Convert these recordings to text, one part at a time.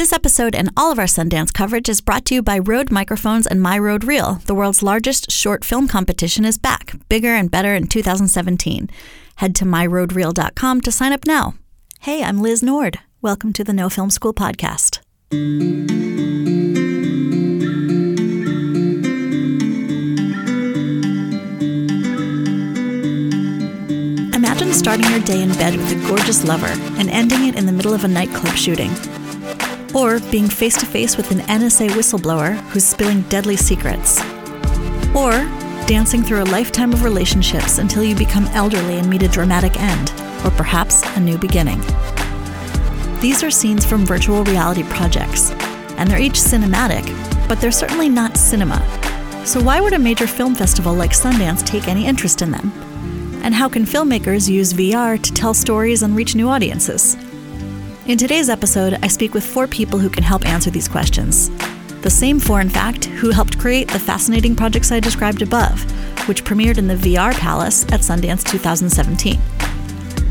This episode and all of our Sundance coverage is brought to you by Rode Microphones and My Rode Reel. The world's largest short film competition is back, bigger and better in 2017. Head to myrodereel.com to sign up now. Hey, I'm Liz Nord. Welcome to the No Film School podcast. Imagine starting your day in bed with a gorgeous lover and ending it in the middle of a nightclub shooting. Or being face to face with an NSA whistleblower who's spilling deadly secrets. Or dancing through a lifetime of relationships until you become elderly and meet a dramatic end, or perhaps a new beginning. These are scenes from virtual reality projects, and they're each cinematic, but they're certainly not cinema. So, why would a major film festival like Sundance take any interest in them? And how can filmmakers use VR to tell stories and reach new audiences? In today's episode, I speak with four people who can help answer these questions. The same four, in fact, who helped create the fascinating projects I described above, which premiered in the VR Palace at Sundance 2017.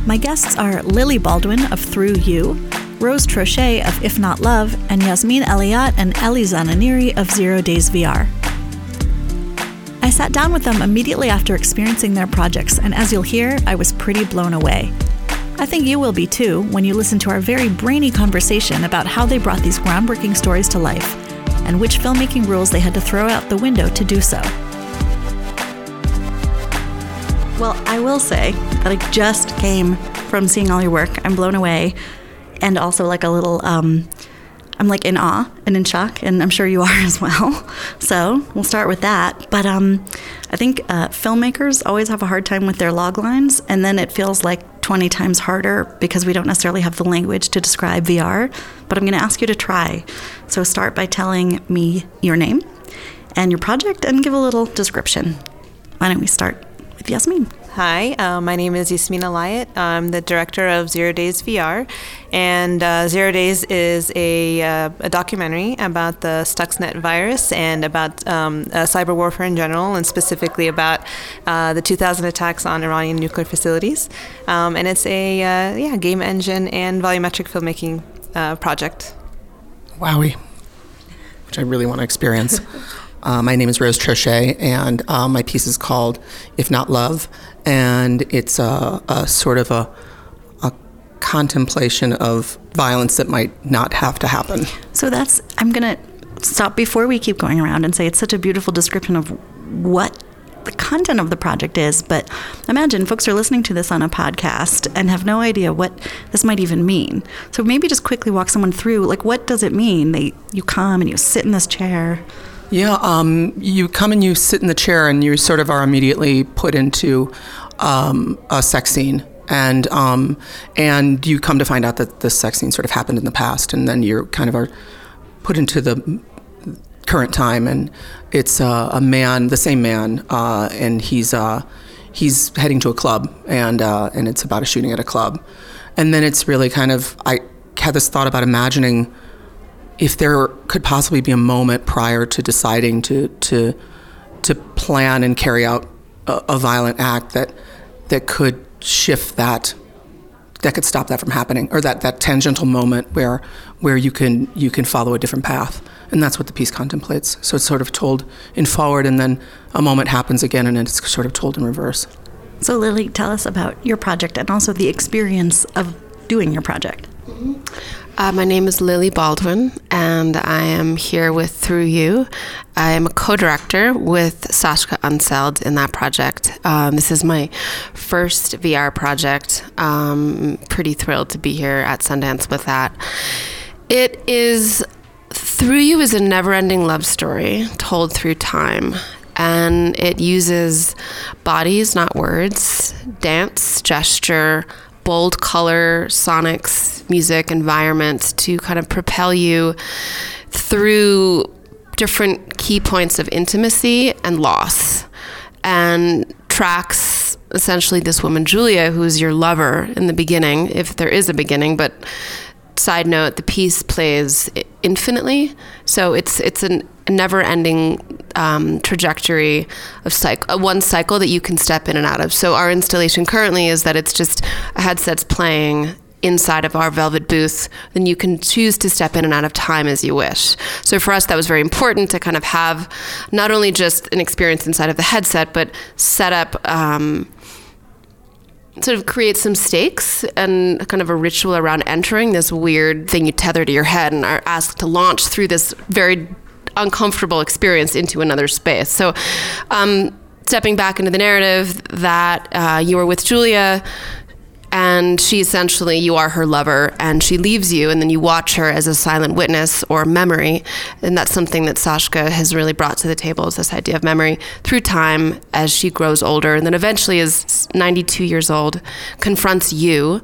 My guests are Lily Baldwin of Through You, Rose Troche of If Not Love, and Yasmin Elayat and Elie Zananiri of Zero Days VR. I sat down with them immediately after experiencing their projects, and as you'll hear, I was pretty blown away. I think you will be too when you listen to our very brainy conversation about how they brought these groundbreaking stories to life and which filmmaking rules they had to throw out the window to do so. Well, I will say that I just came from seeing all your work. I'm blown away and also like a little um, I'm like in awe and in shock, and I'm sure you are as well. So we'll start with that. But um, I think uh, filmmakers always have a hard time with their log lines, and then it feels like 20 times harder because we don't necessarily have the language to describe VR. But I'm going to ask you to try. So start by telling me your name and your project, and give a little description. Why don't we start with Yasmin? Hi, uh, my name is Yasmin Elayat. I'm the director of Zero Days VR, and uh, Zero Days is a, uh, a, documentary about the Stuxnet virus and about um, uh, cyber warfare in general, and specifically about uh, the 2000 attacks on Iranian nuclear facilities. Um, and it's a uh, yeah game engine and volumetric filmmaking project. Wowie, which I really want to experience. Uh, my name is Rose Troche, and uh, my piece is called If Not Love, and it's a, a sort of a, a, contemplation of violence that might not have to happen. So that's, I'm going to stop before we keep going around and say it's such a beautiful description of what the content of the project is. But imagine folks are listening to this on a podcast and have no idea what this might even mean. So maybe just quickly walk someone through like, what does it mean? They, you come and you sit in this chair. Yeah, um, you come and you sit in the chair, and you sort of are immediately put into um, a sex scene, and um, and you come to find out that the sex scene sort of happened in the past, and then you're kind of are put into the current time, and it's a man, the same man, uh, and he's uh, he's heading to a club, and uh, and it's about a shooting at a club, and then it's really kind of I had this thought about imagining if there could possibly be a moment prior to deciding to to to plan and carry out a, a, violent act that that could shift that that could stop that from happening or that, that tangential moment where where you can you can follow a different path. And that's what the piece contemplates. So it's sort of told in forward and then a moment happens again and it's sort of told in reverse. So lily tell us about your project and also the experience of doing your project. Mm-hmm. Uh, my name is Lily Baldwin, and I am here with Through You. I am a co director with Sascha Unseld in that project. Um, this is my first VR project. Um, pretty thrilled to be here at Sundance with that. It is Through You is a never ending love story told through time and it uses bodies, not words, dance, gesture, bold color, sonics, music, environment to kind of propel you through different key points of intimacy and loss. And tracks essentially this woman, Julia, who's your lover in the beginning, if there is a beginning, but side note, the piece plays infinitely. So it's it's an, a never-ending um, trajectory of cycle, uh, one cycle that you can step in and out of. So our installation currently is that it's just a headset's playing inside of our velvet booth, then you can choose to step in and out of time as you wish. So for us, that was very important to kind of have not only just an experience inside of the headset, but set up. Um, sort of create some stakes and kind of a ritual around entering this weird thing you tether to your head and are asked to launch through this very uncomfortable experience into another space. So, um, stepping back into the narrative that uh, you were with Julia and she essentially you are her lover and she leaves you and then you watch her as a silent witness or memory. And that's something that Sascha has really brought to the table is this idea of memory through time as she grows older and then eventually is 92 years old confronts you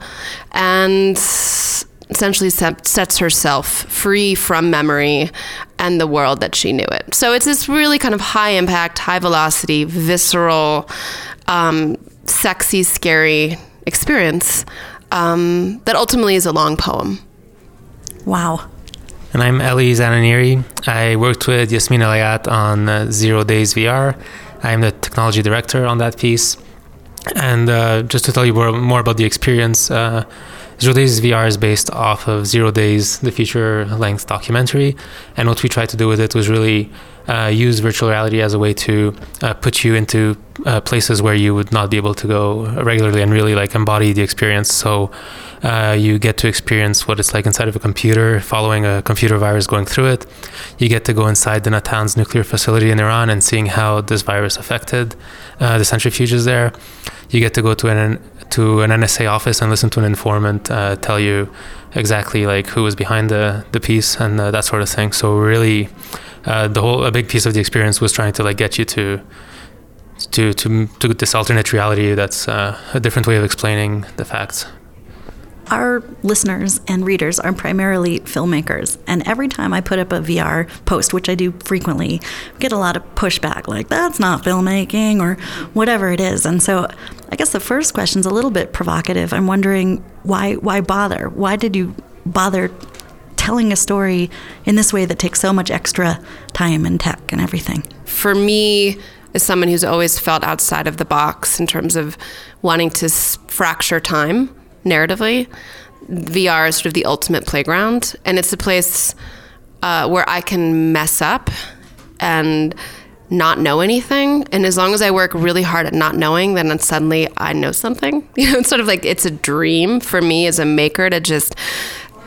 and essentially sets herself free from memory and the world that she knew it. So it's this really kind of high impact high velocity visceral um, sexy scary experience um, that ultimately is a long poem. Wow. And I'm Elie Zananiri. I worked with Yasmin Elayat on uh, Zero Days VR. I'm the technology director on that piece. And uh, just to tell you more, more about the experience, uh, Zero Days VR is based off of Zero Days, the feature length documentary. And what we tried to do with it was really uh, use virtual reality as a way to uh, put you into uh, places where you would not be able to go regularly and really like embody the experience. So uh, you get to experience what it's like inside of a computer, following a computer virus going through it. You get to go inside the Natanz nuclear facility in Iran and seeing how this virus affected uh, the centrifuges there. You get to go to an to an NSA office and listen to an informant uh, tell you exactly like who was behind the the piece and that sort of thing. So really uh, the whole a big piece of the experience was trying to like get you to to to to this alternate reality that's uh, a different way of explaining the facts. Our listeners and readers are primarily filmmakers, and every time I put up a VR post, which I do frequently, get a lot of pushback like that's not filmmaking or whatever it is. And so, I guess the first question is a little bit provocative. I'm wondering why why bother? Why did you bother telling a story in this way that takes so much extra time and tech and everything? For me, as someone who's always felt outside of the box in terms of wanting to fracture time narratively, VR is sort of the ultimate playground. And it's a place uh, where I can mess up and not know anything. And as long as I work really hard at not knowing, then suddenly I know something. You know, it's sort of like it's a dream for me as a maker to just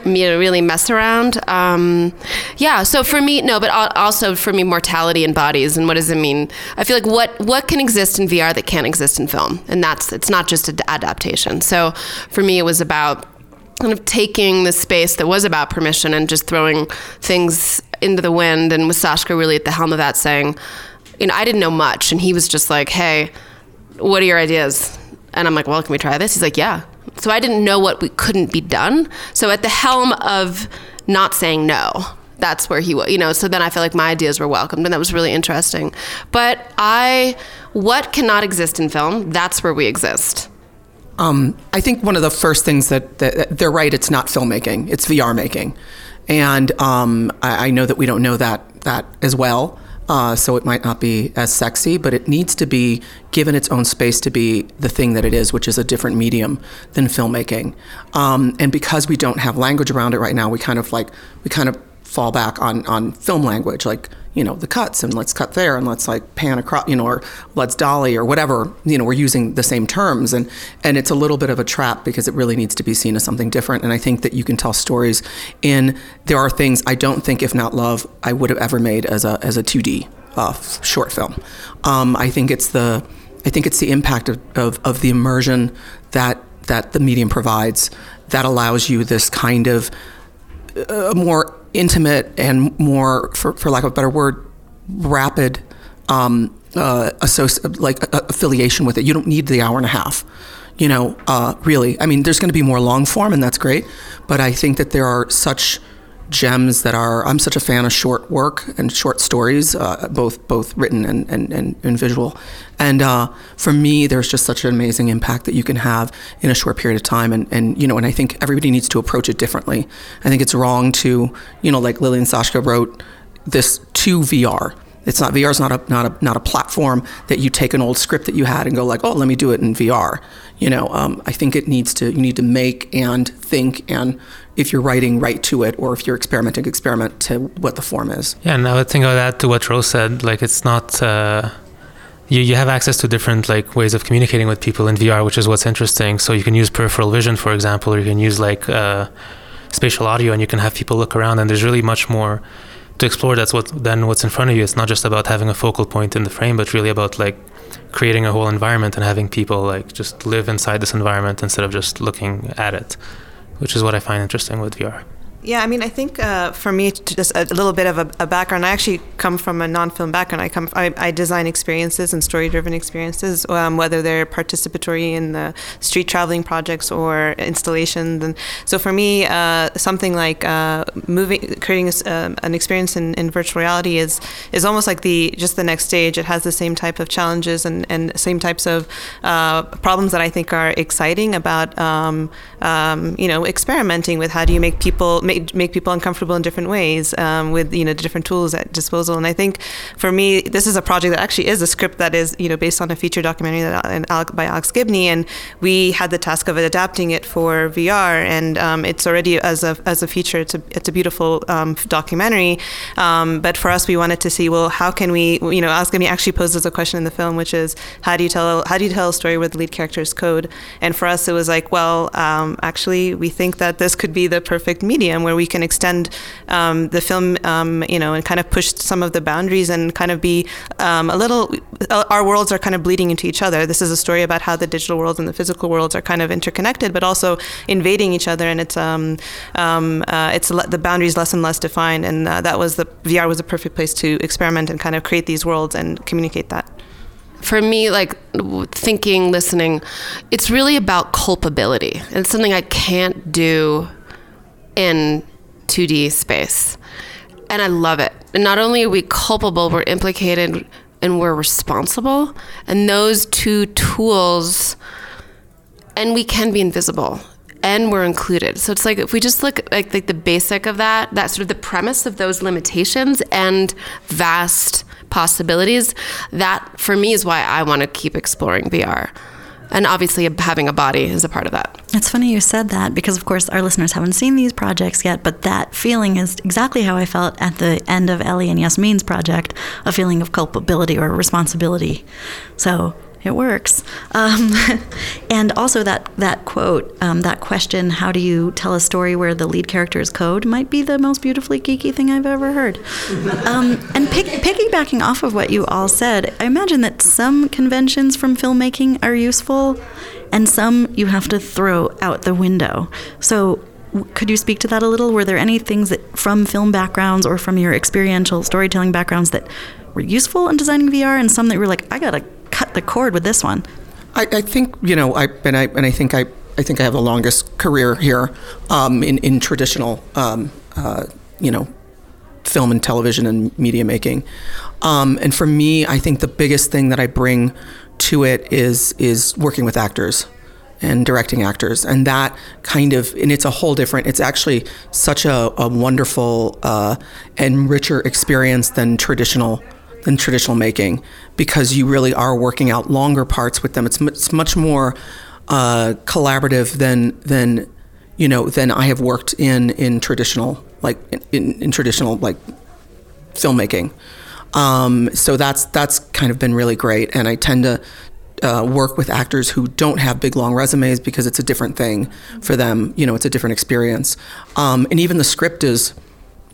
me to really mess around. Um, yeah, so for me, no, but also for me, mortality and bodies and what does it mean? I feel like what what can exist in VR that can't exist in film, and that's it's not just an adaptation. So for me, it was about kind of taking the space that was about permission and just throwing things into the wind, and with Sascha really at the helm of that, saying, you know, I didn't know much, and he was just like, hey, what are your ideas? And I'm like, well, can we try this? He's like, yeah. So I didn't know what we couldn't be done. So at the helm of not saying no, that's where he was, you know. So then I felt like my ideas were welcomed, and that was really interesting. But I, what cannot exist in film, that's where we exist. Um, I think one of the first things that, that, they're right, it's not filmmaking, it's VR making. And um, I, I know that we don't know that, that as well. Uh, so it might not be as sexy, but it needs to be given its own space to be the thing that it is, which is a different medium than filmmaking. Um, and because we don't have language around it right now, we kind of like we kind of fall back on on film language, like you know the cuts and let's cut there and let's like pan across, you know, or let's dolly or whatever. You know, we're using the same terms, and and it's a little bit of a trap because it really needs to be seen as something different. And I think that you can tell stories in there are things I don't think, if not love, I would have ever made as a as a 2D uh, short film. Um, I think it's the I think it's the impact of, of, of the immersion that that the medium provides that allows you this kind of uh, more intimate and more, for, for lack of a better word, rapid um, uh, associ- like uh, affiliation with it. You don't need the hour and a half. You know, uh, really. I mean, there's going to be more long form, and that's great. But I think that there are such gems that are. I'm such a fan of short work and short stories, uh, both both written and and, and, and visual. And uh, for me, there's just such an amazing impact that you can have in a short period of time. And and you know, and I think everybody needs to approach it differently. I think it's wrong to you know, like Lily and Sascha wrote this to VR It's not VR is not a not a not a platform that you take an old script that you had and go like, oh, let me do it in VR. You know, um, I think it needs to you need to make and think and if you're writing, write to it, or if you're experimenting, experiment to what the form is. Yeah, and I would think of that to what Rose said. Like, it's not. Uh, you, you have access to different like ways of communicating with people in VR, which is what's interesting. So you can use peripheral vision, for example, or you can use like uh, spatial audio, and you can have people look around. And there's really much more to explore that's what then what's in front of you. It's not just about having a focal point in the frame but really about like creating a whole environment and having people like just live inside this environment instead of just looking at it which is what i find interesting with vr yeah, I mean, I think uh, for me, just a little bit of a, a, background. I actually come from a non-film background. I come, I, I design experiences and story-driven experiences, um, whether they're participatory in the street traveling projects or installations. And so for me, uh, something like uh, moving, creating a, um, an experience in, in virtual reality is is almost like the just the next stage. It has the same type of challenges and, and same types of uh, problems that I think are exciting about, um, um, you know, experimenting with how do you make people make, make people uncomfortable in different ways um, with you know different tools at disposal. And I think for me, this is a project that actually is a script that is you know based on a feature documentary that by Alex Gibney, and we had the task of adapting it for VR, and um, it's already as a as a feature. It's a it's a beautiful um, documentary, um, but for us, we wanted to see well how can we you know Alex Gibney actually poses a question in the film, which is how do you tell how do you tell a story where the lead character's code? And for us, it was like well um, actually we think that this could be the perfect medium where we can extend um, the film, um, you know, and kind of push some of the boundaries and kind of be um, a little. Uh, our worlds are kind of bleeding into each other. This is a story about how the digital worlds and the physical worlds are kind of interconnected, but also invading each other, and it's um, uh, it's le- the boundaries less and less defined. And uh, that was the VR was a perfect place to experiment and kind of create these worlds and communicate that for me, like thinking, listening, it's really about culpability. It's something I can't do in 2D space. And I love it. And not only are we culpable, we're implicated and we're responsible. And those two tools, and we can be invisible and we're included. So it's like if we just look like, like the basic of that, that sort of the premise of those limitations and vast possibilities, that for me is why I want to keep exploring VR and obviously having a body is a part of that. It's funny you said that because, of course, our listeners haven't seen these projects yet, but that feeling is exactly how I felt at the end of Elie and Yasmin's project a feeling of culpability or responsibility. So it works. Um, and also that that quote, um, that question, "How do you tell a story where the lead character is code?" might be the most beautifully geeky thing I've ever heard. Um, and pick, piggybacking off of what you all said, I imagine that some conventions from filmmaking are useful, and some you have to throw out the window. So could you speak to that a little? Were there any things that from film backgrounds or from your experiential storytelling backgrounds that were useful in designing VR, and some that were like, I gotta cut the cord with this one. I, I think you know, I and I and I think I I think I have the longest career here um, in in traditional um, uh, you know film and television and media making. Um, and for me, I think the biggest thing that I bring to it is is working with actors and directing actors, and that kind of and it's a whole different. It's actually such a, a wonderful uh, and richer experience than traditional than traditional making because you really are working out longer parts with them. It's, it's much more uh, collaborative than than you know than I have worked in in traditional like in, in traditional like filmmaking. Um, so that's that's kind of been really great, and I tend to uh, work with actors who don't have big long resumes because it's a different thing for them. You know, it's a different experience, um, and even the script is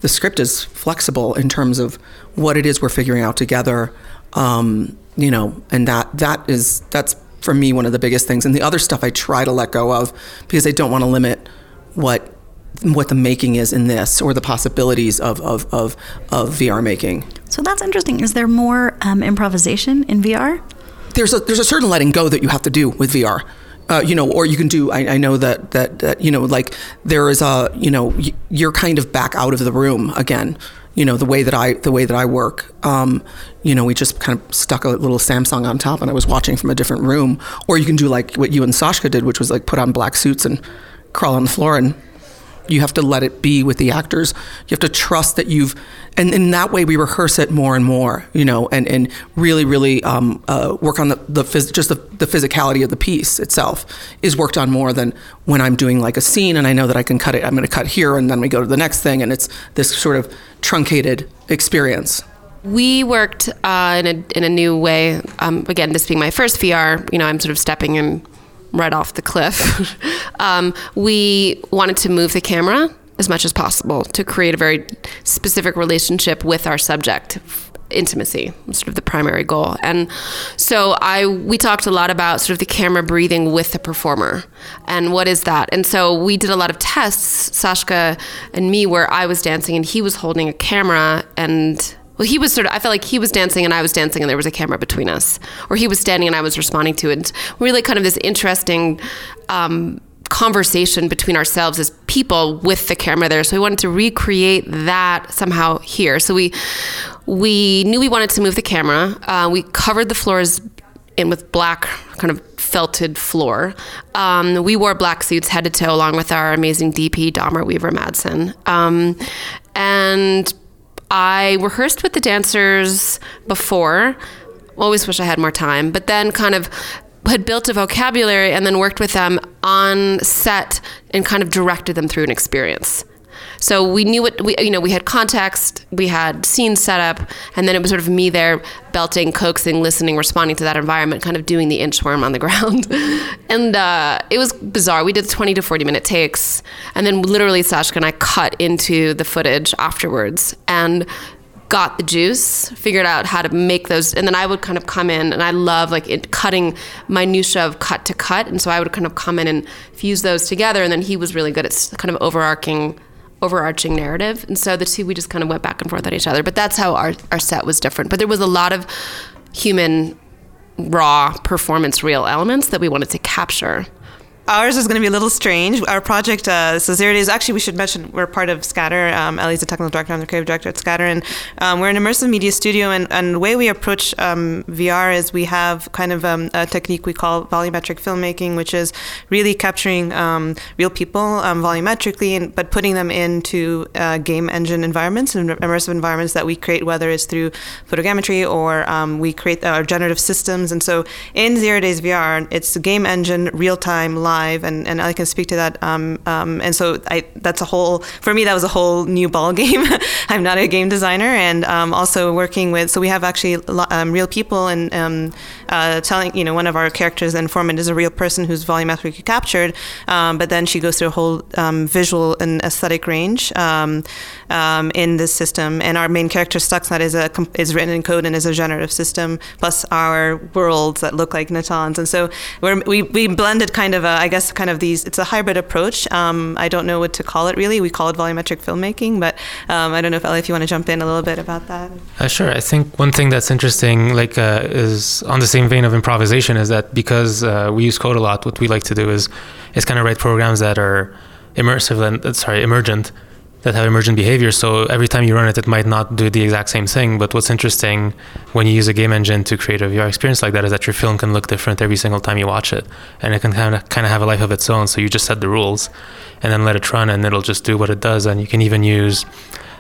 the script is flexible in terms of what it is we're figuring out together. Um, you know, and that that is that's for me one of the biggest things. And the other stuff I try to let go of because I don't want to limit what what the making is in this or the possibilities of, of, of, of VR making. So that's interesting. Is there more um, improvisation in VR? There's a, there's a certain letting go that you have to do with VR. Uh, you know, or you can do. I, I know that, that, that you know, like there is a you know, you're kind of back out of the room again. You know, the way that I the way that I work. Um, you know, we just kind of stuck a little Samsung on top, and I was watching from a different room. Or you can do like what you and Sascha did, which was like put on black suits and crawl on the floor and you have to let it be with the actors. You have to trust that you've, and in that way we rehearse it more and more, you know, and, and really, really um, uh, work on the, the phys- just the, the physicality of the piece itself is worked on more than when I'm doing like a scene and I know that I can cut it. I'm going to cut here and then we go to the next thing, and it's this sort of truncated experience. We worked uh, in a in a new way. Um, again, this being my first VR, you know, I'm sort of stepping in right off the cliff. um, we wanted to move the camera as much as possible to create a very specific relationship with our subject intimacy sort of the primary goal and so i we talked a lot about sort of the camera breathing with the performer and what is that and so we did a lot of tests sascha and me where i was dancing and he was holding a camera and well, he was sort of, I felt like he was dancing and I was dancing and there was a camera between us. Or he was standing and I was responding to it. Really kind of this interesting um, conversation between ourselves as people with the camera there. So we wanted to recreate that somehow here. So we, we knew we wanted to move the camera. Uh, we covered the floors in with black kind of felted floor. Um, we wore black suits head to toe along with our amazing DP, Dahmer Weaver Madsen. Um, and I rehearsed with the dancers before. Always wish I had more time, but then kind of had built a vocabulary and then worked with them on set and kind of directed them through an experience. So we knew what we you know we had context, we had scene set up, and then it was sort of me there belting, coaxing, listening, responding to that environment, kind of doing the inchworm on the ground, and uh, it was bizarre. We did twenty to forty minute takes, and then literally Sascha and I cut into the footage afterwards and got the juice, figured out how to make those, and then I would kind of come in, and I love like it, cutting minutia of cut to cut, and so I would kind of come in and fuse those together, and then he was really good at kind of overarching overarching narrative. And so the two, we just kind of went back and forth at each other. But that's how our, our set was different. But there was a lot of human, raw performance, real elements that we wanted to capture. Ours is going to be a little strange. Our project, uh, so Zero Days, actually, we should mention we're part of Scatter. Um, Elie's the technical director, I'm the creative director at Scatter. And um, we're an immersive media studio. And, and the way we approach um, VR is we have kind of um, a technique we call volumetric filmmaking, which is really capturing um, real people um, volumetrically, and, but putting them into uh, game engine environments and immersive environments that we create, whether it's through photogrammetry or we create our generative systems. And so in Zero Days VR, it's a game engine, real time, live live, and, and I can speak to that. Um, um, and so I, that's a whole for me that was a whole new ball game. I'm not a game designer, and um, also working with so we have actually um, real people and um, uh, telling you know one of our characters, the informant, is a real person who's volumetrically captured, but then she goes through a whole visual and aesthetic range in this system, and our main character Stuxnet is a is written in code and is a generative system plus our worlds that look like Natanz, and so we we blended kind of a I guess kind of these. It's a hybrid approach. Um, I don't know what to call it really. We call it volumetric filmmaking, but um, I don't know if Elie, if you want to jump in a little bit about that. Uh, sure. I think one thing that's interesting, like, uh, is on the same vein of improvisation, is that because uh, we use code a lot, what we like to do is is kind of write programs that are immersive and uh, sorry, emergent that have emergent behavior. So every time you run it, it might not do the exact same thing. But what's interesting when you use a game engine to create a VR experience like that is that your film can look different every single time you watch it, and it can kind of kind of have a life of its own. So you just set the rules, and then let it run, and it'll just do what it does. And you can even use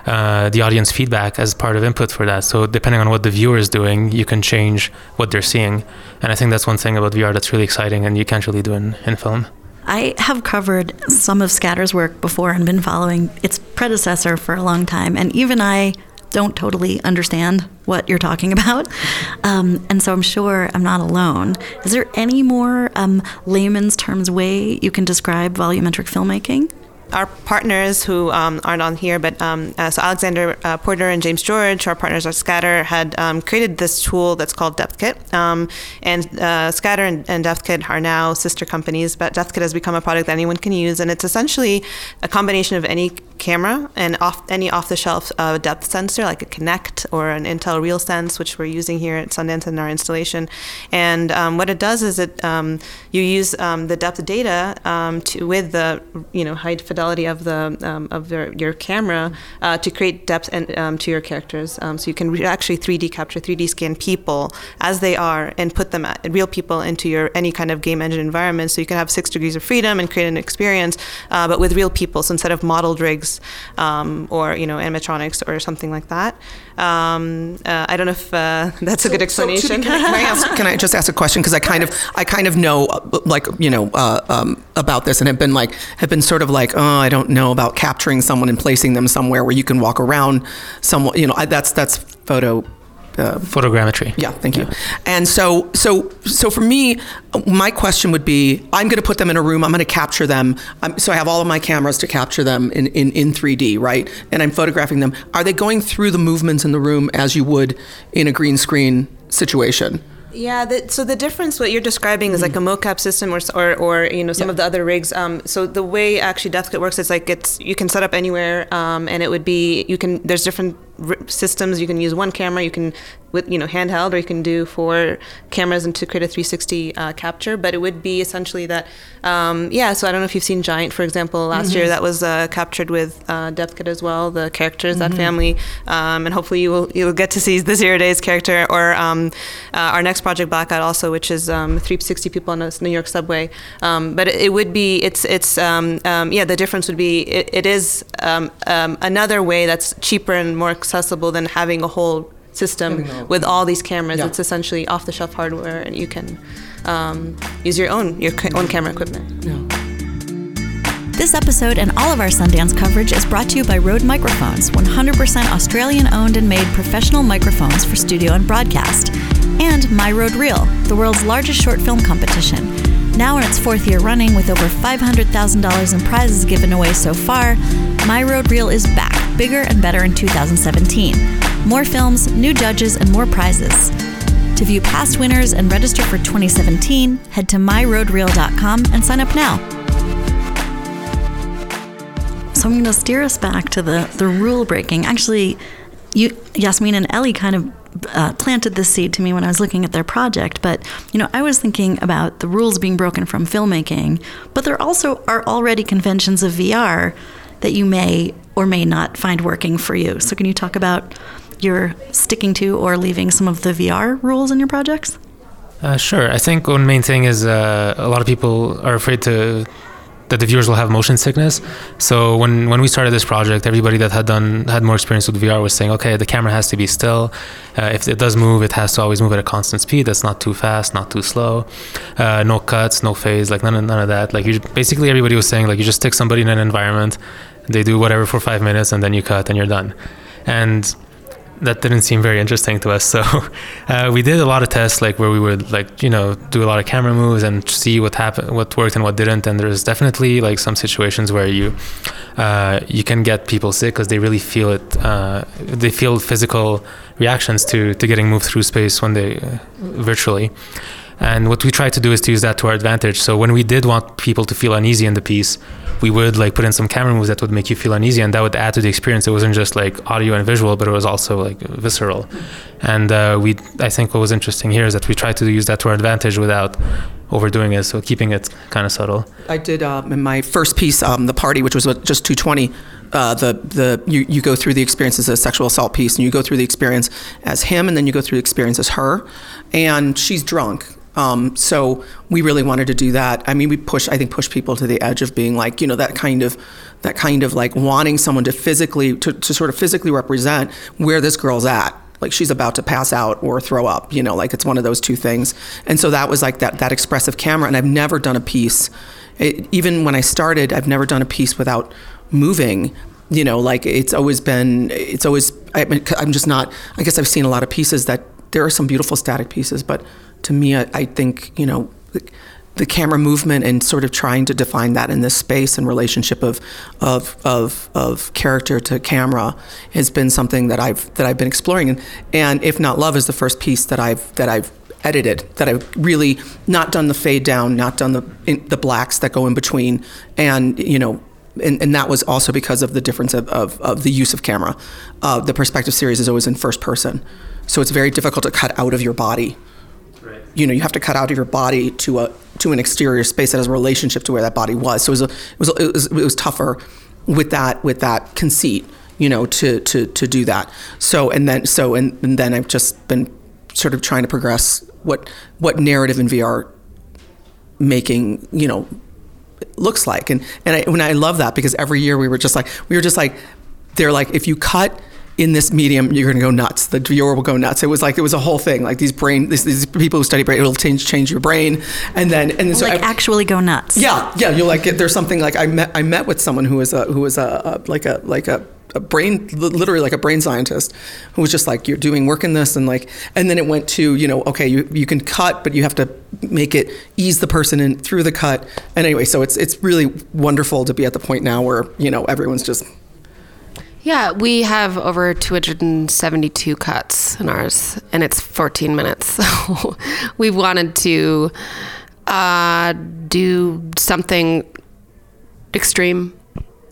uh, the audience feedback as part of input for that. So depending on what the viewer is doing, you can change what they're seeing. And I think that's one thing about VR that's really exciting, and you can't really do in, in film. I have covered some of Scatter's work before and been following its predecessor for a long time, and even I don't totally understand what you're talking about. Um, and so I'm sure I'm not alone. Is there any more um, layman's terms way you can describe volumetric filmmaking? Our partners who um, aren't on here, but um, uh, so Alexander uh, Porter and James George, our partners at Scatter, had um, created this tool that's called DepthKit. Um, and uh, Scatter and, and DepthKit are now sister companies, but DepthKit has become a product that anyone can use, and it's essentially a combination of any camera and off any off-the-shelf uh, depth sensor like a Kinect or an Intel RealSense, which we're using here at Sundance in our installation. And um, what it does is it um, you use the depth data to with the you know high fidelity of the um, of your, your camera uh, to create depth and um, to your characters. Um, so you can re- actually 3D capture, 3D scan people as they are and put them at real people into your any kind of game engine environment. So you can have six degrees of freedom and create an experience, uh, but with real people. So instead of modeled rigs um, or you know animatronics or something like that. Um, uh, I don't know if uh, that's a good explanation. So, can, I, can, I ask, can, I, just ask a question? Because I kind of, I kind of know, uh, like you know, uh, um, about this, and have been like, have been sort of like, oh, I don't know about capturing someone and placing them somewhere where you can walk around. Someone, you know, I, that's that's photo uh, photogrammetry. Yeah, thank you. And so, so, so for me, my question would be: I'm going to put them in a room. I'm going to capture them. Um, so I have all of my cameras to capture them in, in in 3D, right? And I'm photographing them. Are they going through the movements in the room as you would in a green screen situation? Yeah, the, so the difference what you're describing is like a mocap system or or, or you know some yeah. of the other rigs. Um, so the way actually DepthKit works is like it's you can set up anywhere, um, and it would be you can there's different systems. You can use one camera. You can with you know handheld, or you can do four cameras and to create a 360 uh, capture. But it would be essentially that. Um, yeah. So I don't know if you've seen Giant, for example, last mm-hmm. year that was uh, captured with uh, DepthKit as well. The characters, mm-hmm. that family, um, and hopefully you will you'll get to see the Zero Days character or um, uh, our next project Blackout also, which is um, 360 people on a New York subway. Um, but it, it, would be it's it's um, um, yeah the difference would be it, it is another way that's cheaper and more accessible than having a whole system with all these cameras. Yeah. It's essentially off-the-shelf hardware, and you can um, use your own your own camera equipment. Yeah. This episode and all of our Sundance coverage is brought to you by Rode Microphones, 100% Australian owned and made professional microphones for studio and broadcast, and My Rode Reel, the world's largest short film competition. Now in its fourth year running, with over $500,000 in prizes given away so far, My Rode Reel is back, bigger and better in 2017. More films, new judges, and more prizes. To view past winners and register for 2017, head to myrodereel.com and sign up now. So I'm going to steer us back to the, the rule breaking. Actually, you, Yasmin and Elie kind of uh, planted this seed to me when I was looking at their project. But you know, I was thinking about the rules being broken from filmmaking, but there also are already conventions of VR that you may or may not find working for you. So can you talk about your sticking to or leaving some of the VR rules in your projects? Uh, sure. I think one main thing is uh, a lot of people are afraid to that the viewers will have motion sickness. So when when we started this project, everybody that had done had more experience with VR was saying, okay, the camera has to be still. Uh, if it does move, it has to always move at a constant speed. That's not too fast, not too slow. Uh, no cuts, no phase, like none of, none of that. Like you, basically everybody was saying like you just stick somebody in an environment, they do whatever for five minutes, and then you cut and you're done. And that didn't seem very interesting to us. So uh, we did a lot of tests, like where we would like you know do a lot of camera moves and see what happened, what worked and what didn't. And there's definitely like some situations where you uh, you can get people sick because they really feel it. Uh, they feel physical reactions to to getting moved through space when they uh, virtually. And what we tried to do is to use that to our advantage. So when we did want people to feel uneasy in the piece, we would like put in some camera moves that would make you feel uneasy, and that would add to the experience. It wasn't just like audio and visual, but it was also like visceral. And uh, we, I think, what was interesting here is that we tried to use that to our advantage without overdoing it, so keeping it kind of subtle. I did um, in my first piece, um, the party, which was just 220. Uh, the the you, you go through the experience as a sexual assault piece, and you go through the experience as him, and then you go through the experience as her, and she's drunk, um, so we really wanted to do that. I mean, we push, I think, push people to the edge of being like, you know, that kind of, that kind of like wanting someone to physically, to, to sort of physically represent where this girl's at. Like she's about to pass out or throw up, you know, like it's one of those two things. And so that was like that, that expressive camera. And I've never done a piece, it, even when I started, I've never done a piece without moving you know like it's always been it's always I, am just not i guess i've seen a lot of pieces that there are some beautiful static pieces but to me, I, I think, you know, the, camera movement and sort of trying to define that in this space and relationship of, of, of, of character to camera has been something that I've, that I've been exploring. And, and If Not Love is the first piece that I've, that I've edited, that I've really not done the fade down, not done the, in, the blacks that go in between. And, you know, and, and, that was also because of the difference of, of, of the use of camera. Uh, the perspective series is always in first person, so it's very difficult to cut out of your body. You know, you have to cut out of your body to a to an exterior space that has a relationship to where that body was. So it was a, it was it was, it was tougher with that with that conceit. You know, to to to do that. So and then so and, and then I've just been sort of trying to progress what what narrative in VR making you know looks like and and I, when I love that because every year we were just like we were just like they're like if you cut in this medium you're going to go nuts the viewer will go nuts it was like it was a whole thing like these brain these, these people who study brain it'll change change your brain and then and then so like I- actually go nuts. yeah, yeah. You're like there's something like I met I met with someone who was a who was a, a like a like a, a brain literally like a brain scientist who was just like you're doing work in this and like and then it went to you know okay you you can cut but you have to make it ease the person in through the cut and anyway so it's it's really wonderful to be at the point now where you know everyone's just Yeah, we have over 272 cuts in ours, and it's 14 minutes. So we wanted to uh, do something extreme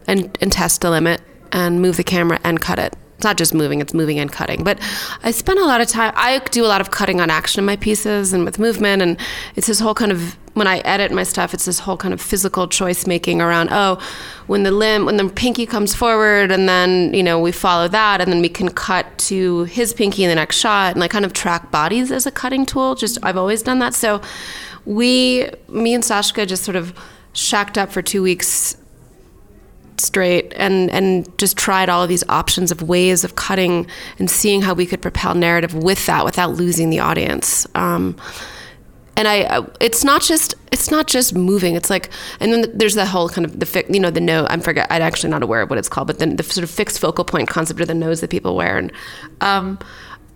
and, and test the limit and move the camera and cut it. It's not just moving, it's moving and cutting. But I spend a lot of time, I do a lot of cutting on action in my pieces and with movement. And it's this whole kind of, when I edit my stuff, it's this whole kind of physical choice making around, oh, when the limb, when the pinky comes forward and then, you know, we follow that and then we can cut to his pinky in the next shot and like kind of track bodies as a cutting tool. Just, I've always done that. So we, me and Sascha just sort of shacked up for two weeks straight and and just tried all of these options of ways of cutting and seeing how we could propel narrative with that without losing the audience um, and I, it's not just it's not just moving. It's like and then there's the whole kind of the fi- you know the no I'm forget I'm actually not aware of what it's called but then the sort of fixed focal point concept of the nose that people wear. And um,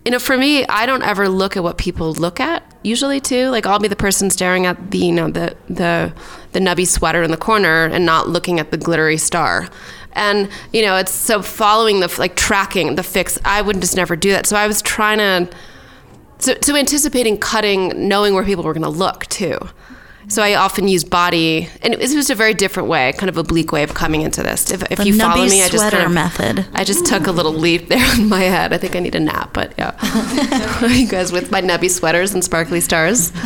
you know for me I don't ever look at what people look at usually too. Like I'll be the person staring at the you know the the the nubby sweater in the corner and not looking at the glittery star. And you know it's so following the like tracking the fix I would just never do that. So I was trying to so, so anticipating cutting, knowing where people were going to look too. So I often use body, and it was just a very different way, kind of oblique way of coming into this. If, if The you follow me, I just kind of, method. I just took a little leap there in my head. I think I need a nap, but yeah. Are you guys with my nubby sweaters and sparkly stars?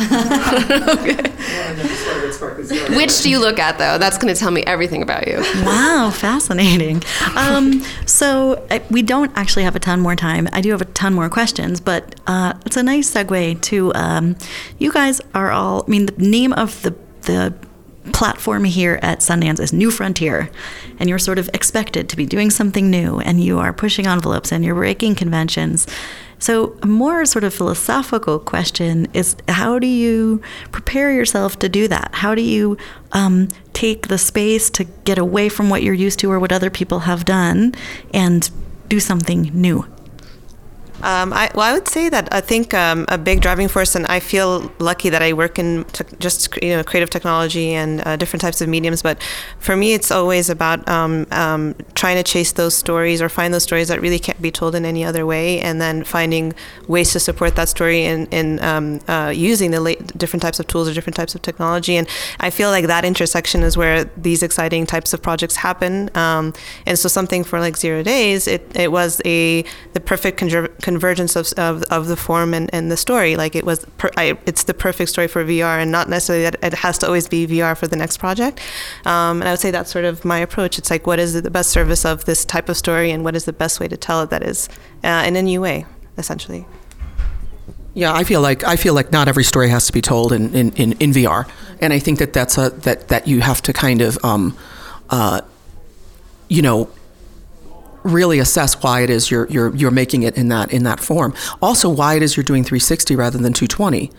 Which do you look at though? That's going to tell me everything about you. Wow, fascinating. Um, so uh, we don't actually have a ton more time. I do have a ton more questions, but uh, it's a nice segue to um, you guys are all. I mean, the name of the the platform here at Sundance is New Frontier, and you're sort of expected to be doing something new, and you are pushing envelopes and you're breaking conventions. So, a more sort of philosophical question is how do you prepare yourself to do that? How do you um, take the space to get away from what you're used to or what other people have done and do something new? Um, I, well, I would say that I think um, a big driving force, and I feel lucky that I work in te- just you know creative technology and uh, different types of mediums. But for me, it's always about um, um, trying to chase those stories or find those stories that really can't be told in any other way, and then finding ways to support that story in, in um, uh, using the different types of tools or different types of technology. And I feel like that intersection is where these exciting types of projects happen. Um, and so something for like zero days, it, it was a the perfect conver- convergence of, of, of the form and, and the story. Like it was, per, I, it's the perfect story for VR, and not necessarily that it has to always be VR for the next project. Um, and I would say that's sort of my approach. It's like, what is the best service of this type of story, and what is the best way to tell it that is uh, in a new way, essentially. Yeah, I feel like I feel like not every story has to be told in, in, in, in VR, and I think that that's a that that you have to kind of, um, uh, you know, really assess why it is you're you're you're making it in that in that form. Also, why it is you're doing 360 rather than 220.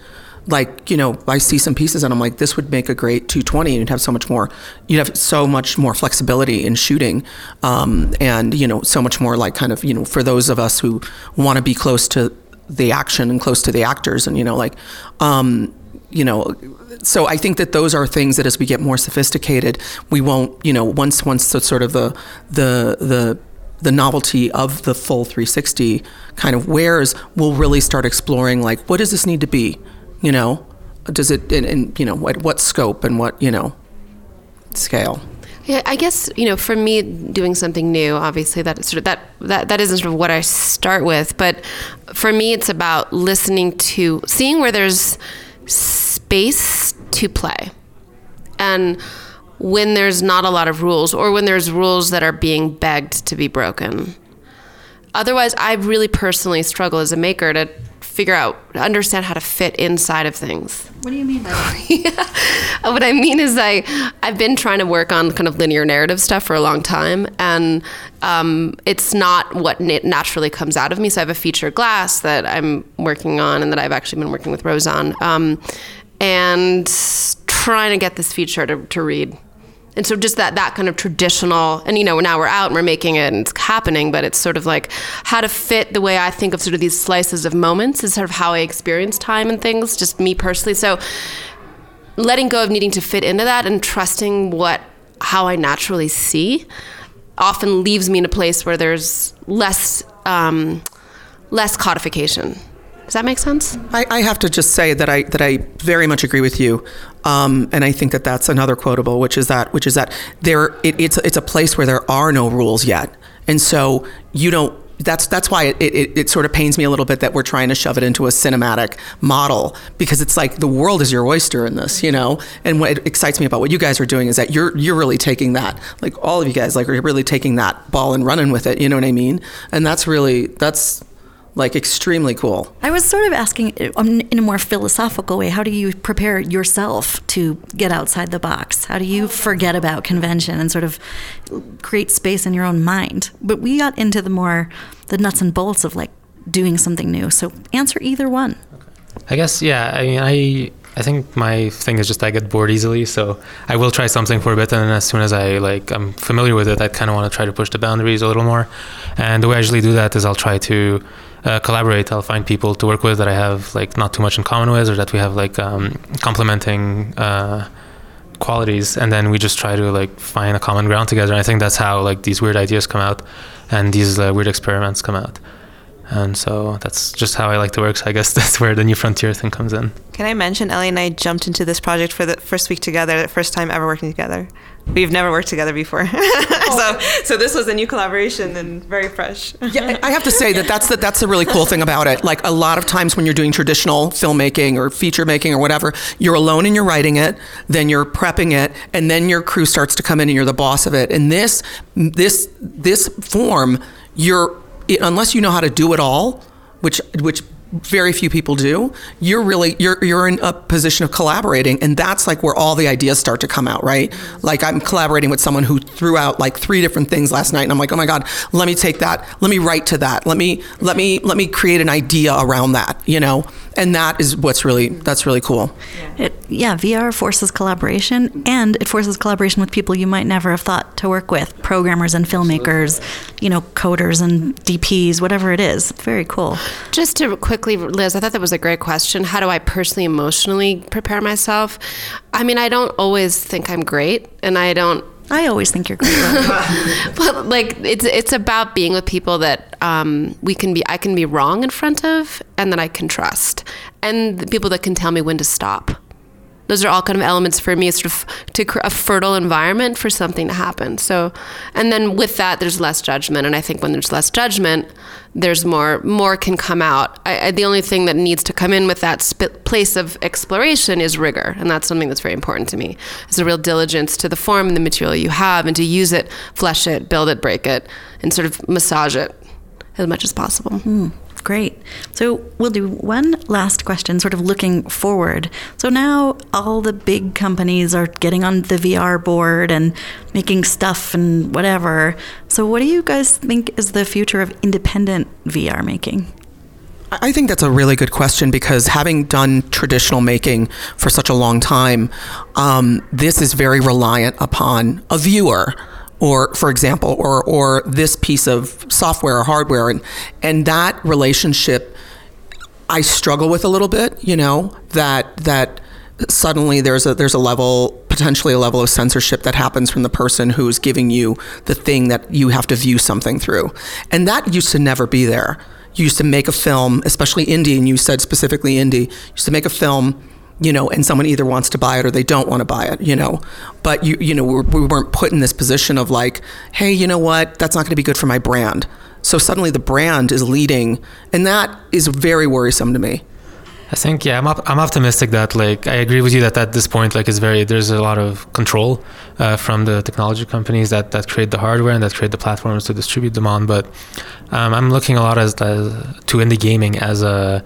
Like you know, I see some pieces and I'm like, this would make a great 220, and you'd have so much more. You'd have so much more flexibility in shooting, um, and you know, so much more like kind of you know, for those of us who want to be close to the action and close to the actors and you know like um you know so i think that those are things that as we get more sophisticated we won't you know once once the sort of the the the the novelty of the full 360 kind of wears we'll really start exploring like what does this need to be? You know does it and, and you know what what scope and what you know scale? Yeah, I guess you know, for me, doing something new, obviously that sort of that that that isn't sort of what I start with, but for me, it's about listening to, seeing where there's space to play, and when there's not a lot of rules, or when there's rules that are being begged to be broken. Otherwise, I really personally struggle as a maker to figure out, understand how to fit inside of things. What do you mean by that? yeah. What I mean is, I I've been trying to work on kind of linear narrative stuff for a long time, and um, it's not what naturally comes out of me. So I have a feature glass that I'm working on, and that I've actually been working with Rose on, um, and trying to get this feature to, to read. And so just that that kind of traditional and you know now we're out and we're making it and it's happening but it's sort of like how to fit the way i think of sort of these slices of moments is sort of how i experience time and things just me personally. So letting go of needing to fit into that and trusting what how i naturally see often leaves me in a place where there's less um, less codification. Does that make sense? I, I, have to just say that I that I very much agree with you, um, and I think that that's another quotable, which is that which is that there it, it's it's a place where there are no rules yet, and so you don't. That's that's why it, it, it sort of pains me a little bit that we're trying to shove it into a cinematic model because it's like the world is your oyster in this, you know. And what excites me about what you guys are doing is that you're you're really taking that, like all of you guys, like are really taking that ball and running with it. You know what I mean? And that's really that's like extremely cool. I was sort of asking um, in a more philosophical way how do you prepare yourself to get outside the box? How do you forget about convention and sort of create space in your own mind? But we got into the more the nuts and bolts of like doing something new. So answer either one. I guess yeah, I mean I I think my thing is just I get bored easily, so I will try something for a bit, and then as soon as I like I'm familiar with it, I kind of want to try to push the boundaries a little more. And the way I usually do that is I'll try to uh, collaborate. I'll find people to work with that I have like not too much in common with, or that we have like um, complementing uh, qualities, and then we just try to like find a common ground together. And I think that's how like these weird ideas come out, and these uh, weird experiments come out. And so that's just how I like to work. So I guess that's where the new frontier thing comes in. Can I mention Elie and I jumped into this project for the first week together, the first time ever working together. We've never worked together before, so oh. so this was a new collaboration and very fresh. yeah, I have to say that that's the, that's the really cool thing about it. Like a lot of times when you're doing traditional filmmaking or feature making or whatever, you're alone and you're writing it, then you're prepping it, and then your crew starts to come in and you're the boss of it. And this this this form, you're it, unless you know how to do it all, which which very few people do you're really you're you're in a position of collaborating and that's like where all the ideas start to come out right? Like i'm collaborating with someone who threw out like three different things last night and i'm like oh my god let me take that let me write to that let me let me let me create an idea around that you know and that is what's really that's really cool. It, yeah, VR forces collaboration, and it forces collaboration with people you might never have thought to work with, programmers and filmmakers, you know, coders and DPs, whatever it is. Very cool. Just to quickly, Liz, I thought that was a great question. How do I personally, emotionally prepare myself? I mean, I don't always think I'm great, and I don't I always think you're great. but like it's it's about being with people that um, we can be I can be wrong in front of and that I can trust. And people that can tell me when to stop those are all kind of elements for me sort of to a fertile environment for something to happen. So and then with that there's less judgment. And i think when there's less judgment there's more more can come out. I, I, the only thing that needs to come in with that sp- place of exploration is rigor. And that's something that's very important to me. It's a real diligence to the form and the material you have and to use it flesh it build it break it and sort of massage it as much as possible. Mm. Great. So we'll do one last question, sort of looking forward. So now all the big companies are getting on the VR board and making stuff and whatever. So, what do you guys think is the future of independent VR making? I think that's a really good question because having done traditional making for such a long time, um, this is very reliant upon a viewer or for example, or or this piece of software or hardware, and and that relationship, I struggle with a little bit. You know that that suddenly there's a there's a level potentially a level of censorship that happens from the person who's giving you the thing that you have to view something through, and that used to never be there. You used to make a film, especially indie, and you said specifically indie. Used to make a film you know, and someone either wants to buy it or they don't want to buy it, you know. But you, you know, we're, we weren't put in this position of like, hey, you know what, that's not going to be good for my brand. So suddenly the brand is leading, and that is very worrisome to me. I think yeah, I'm op- I'm optimistic that like I agree with you that at this point like it's very there's a lot of control uh, from the technology companies that that create the hardware and that create the platforms to distribute them on. But um, I'm looking a lot as, as to indie gaming as a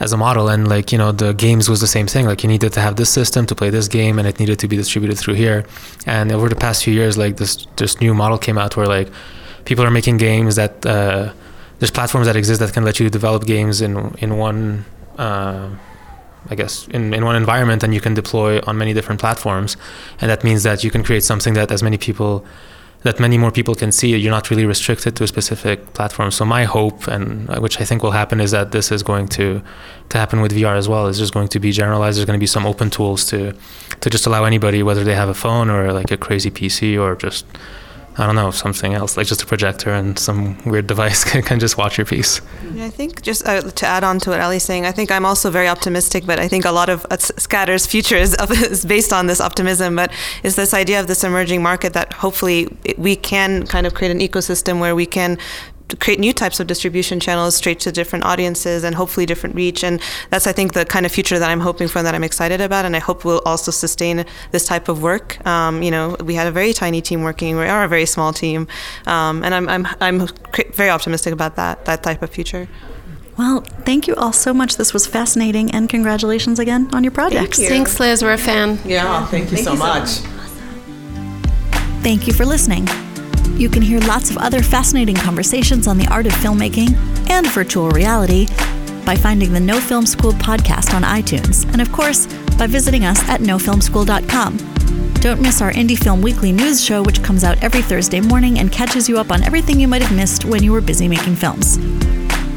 as a model. And like you know the games was the same thing. Like you needed to have this system to play this game and it needed to be distributed through here. And over the past few years like this this new model came out where like people are making games that uh, there's platforms that exist that can let you develop games in in one uh, I guess in, in one environment and you can deploy on many different platforms. And that means that you can create something that as many people that many more people can see it. you're not really restricted to a specific platform so my hope and uh, which i think will happen is that this is going to to happen with vr as well is just going to be generalized there's going to be some open tools to to just allow anybody whether they have a phone or like a crazy pc or just I don't know, something else, like just a projector and some weird device can, can just watch your piece. Yeah, I think just uh, to add on to what Elie's saying, I think I'm also very optimistic, but I think a lot of uh, Scatter's future is, is based on this optimism, but is this idea of this emerging market that hopefully we can kind of create an ecosystem where we can create new types of distribution channels straight to different audiences and hopefully different reach. And that's, I think, the kind of future that I'm hoping for and that I'm excited about. And I hope we'll also sustain this type of work. Um, you know, we had a very tiny team working. We are a very small team. Um, and I'm, I'm, I'm very optimistic about that, that type of future. Well, thank you all so much. This was fascinating, and congratulations again on your projects. Thank you. Thanks, Liz. We're a fan. Yeah, thank you, thank so, you much. so much. Thank you for listening. You can hear lots of other fascinating conversations on the art of filmmaking and virtual reality by finding the No Film School podcast on iTunes, and of course, by visiting us at nofilmschool.com. Don't miss our Indie Film Weekly news show, which comes out every Thursday morning and catches you up on everything you might have missed when you were busy making films.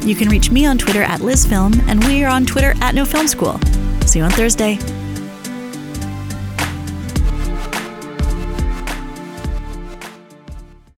You can reach me on Twitter at LizFilm, and we are on Twitter at No Film School. See you on Thursday.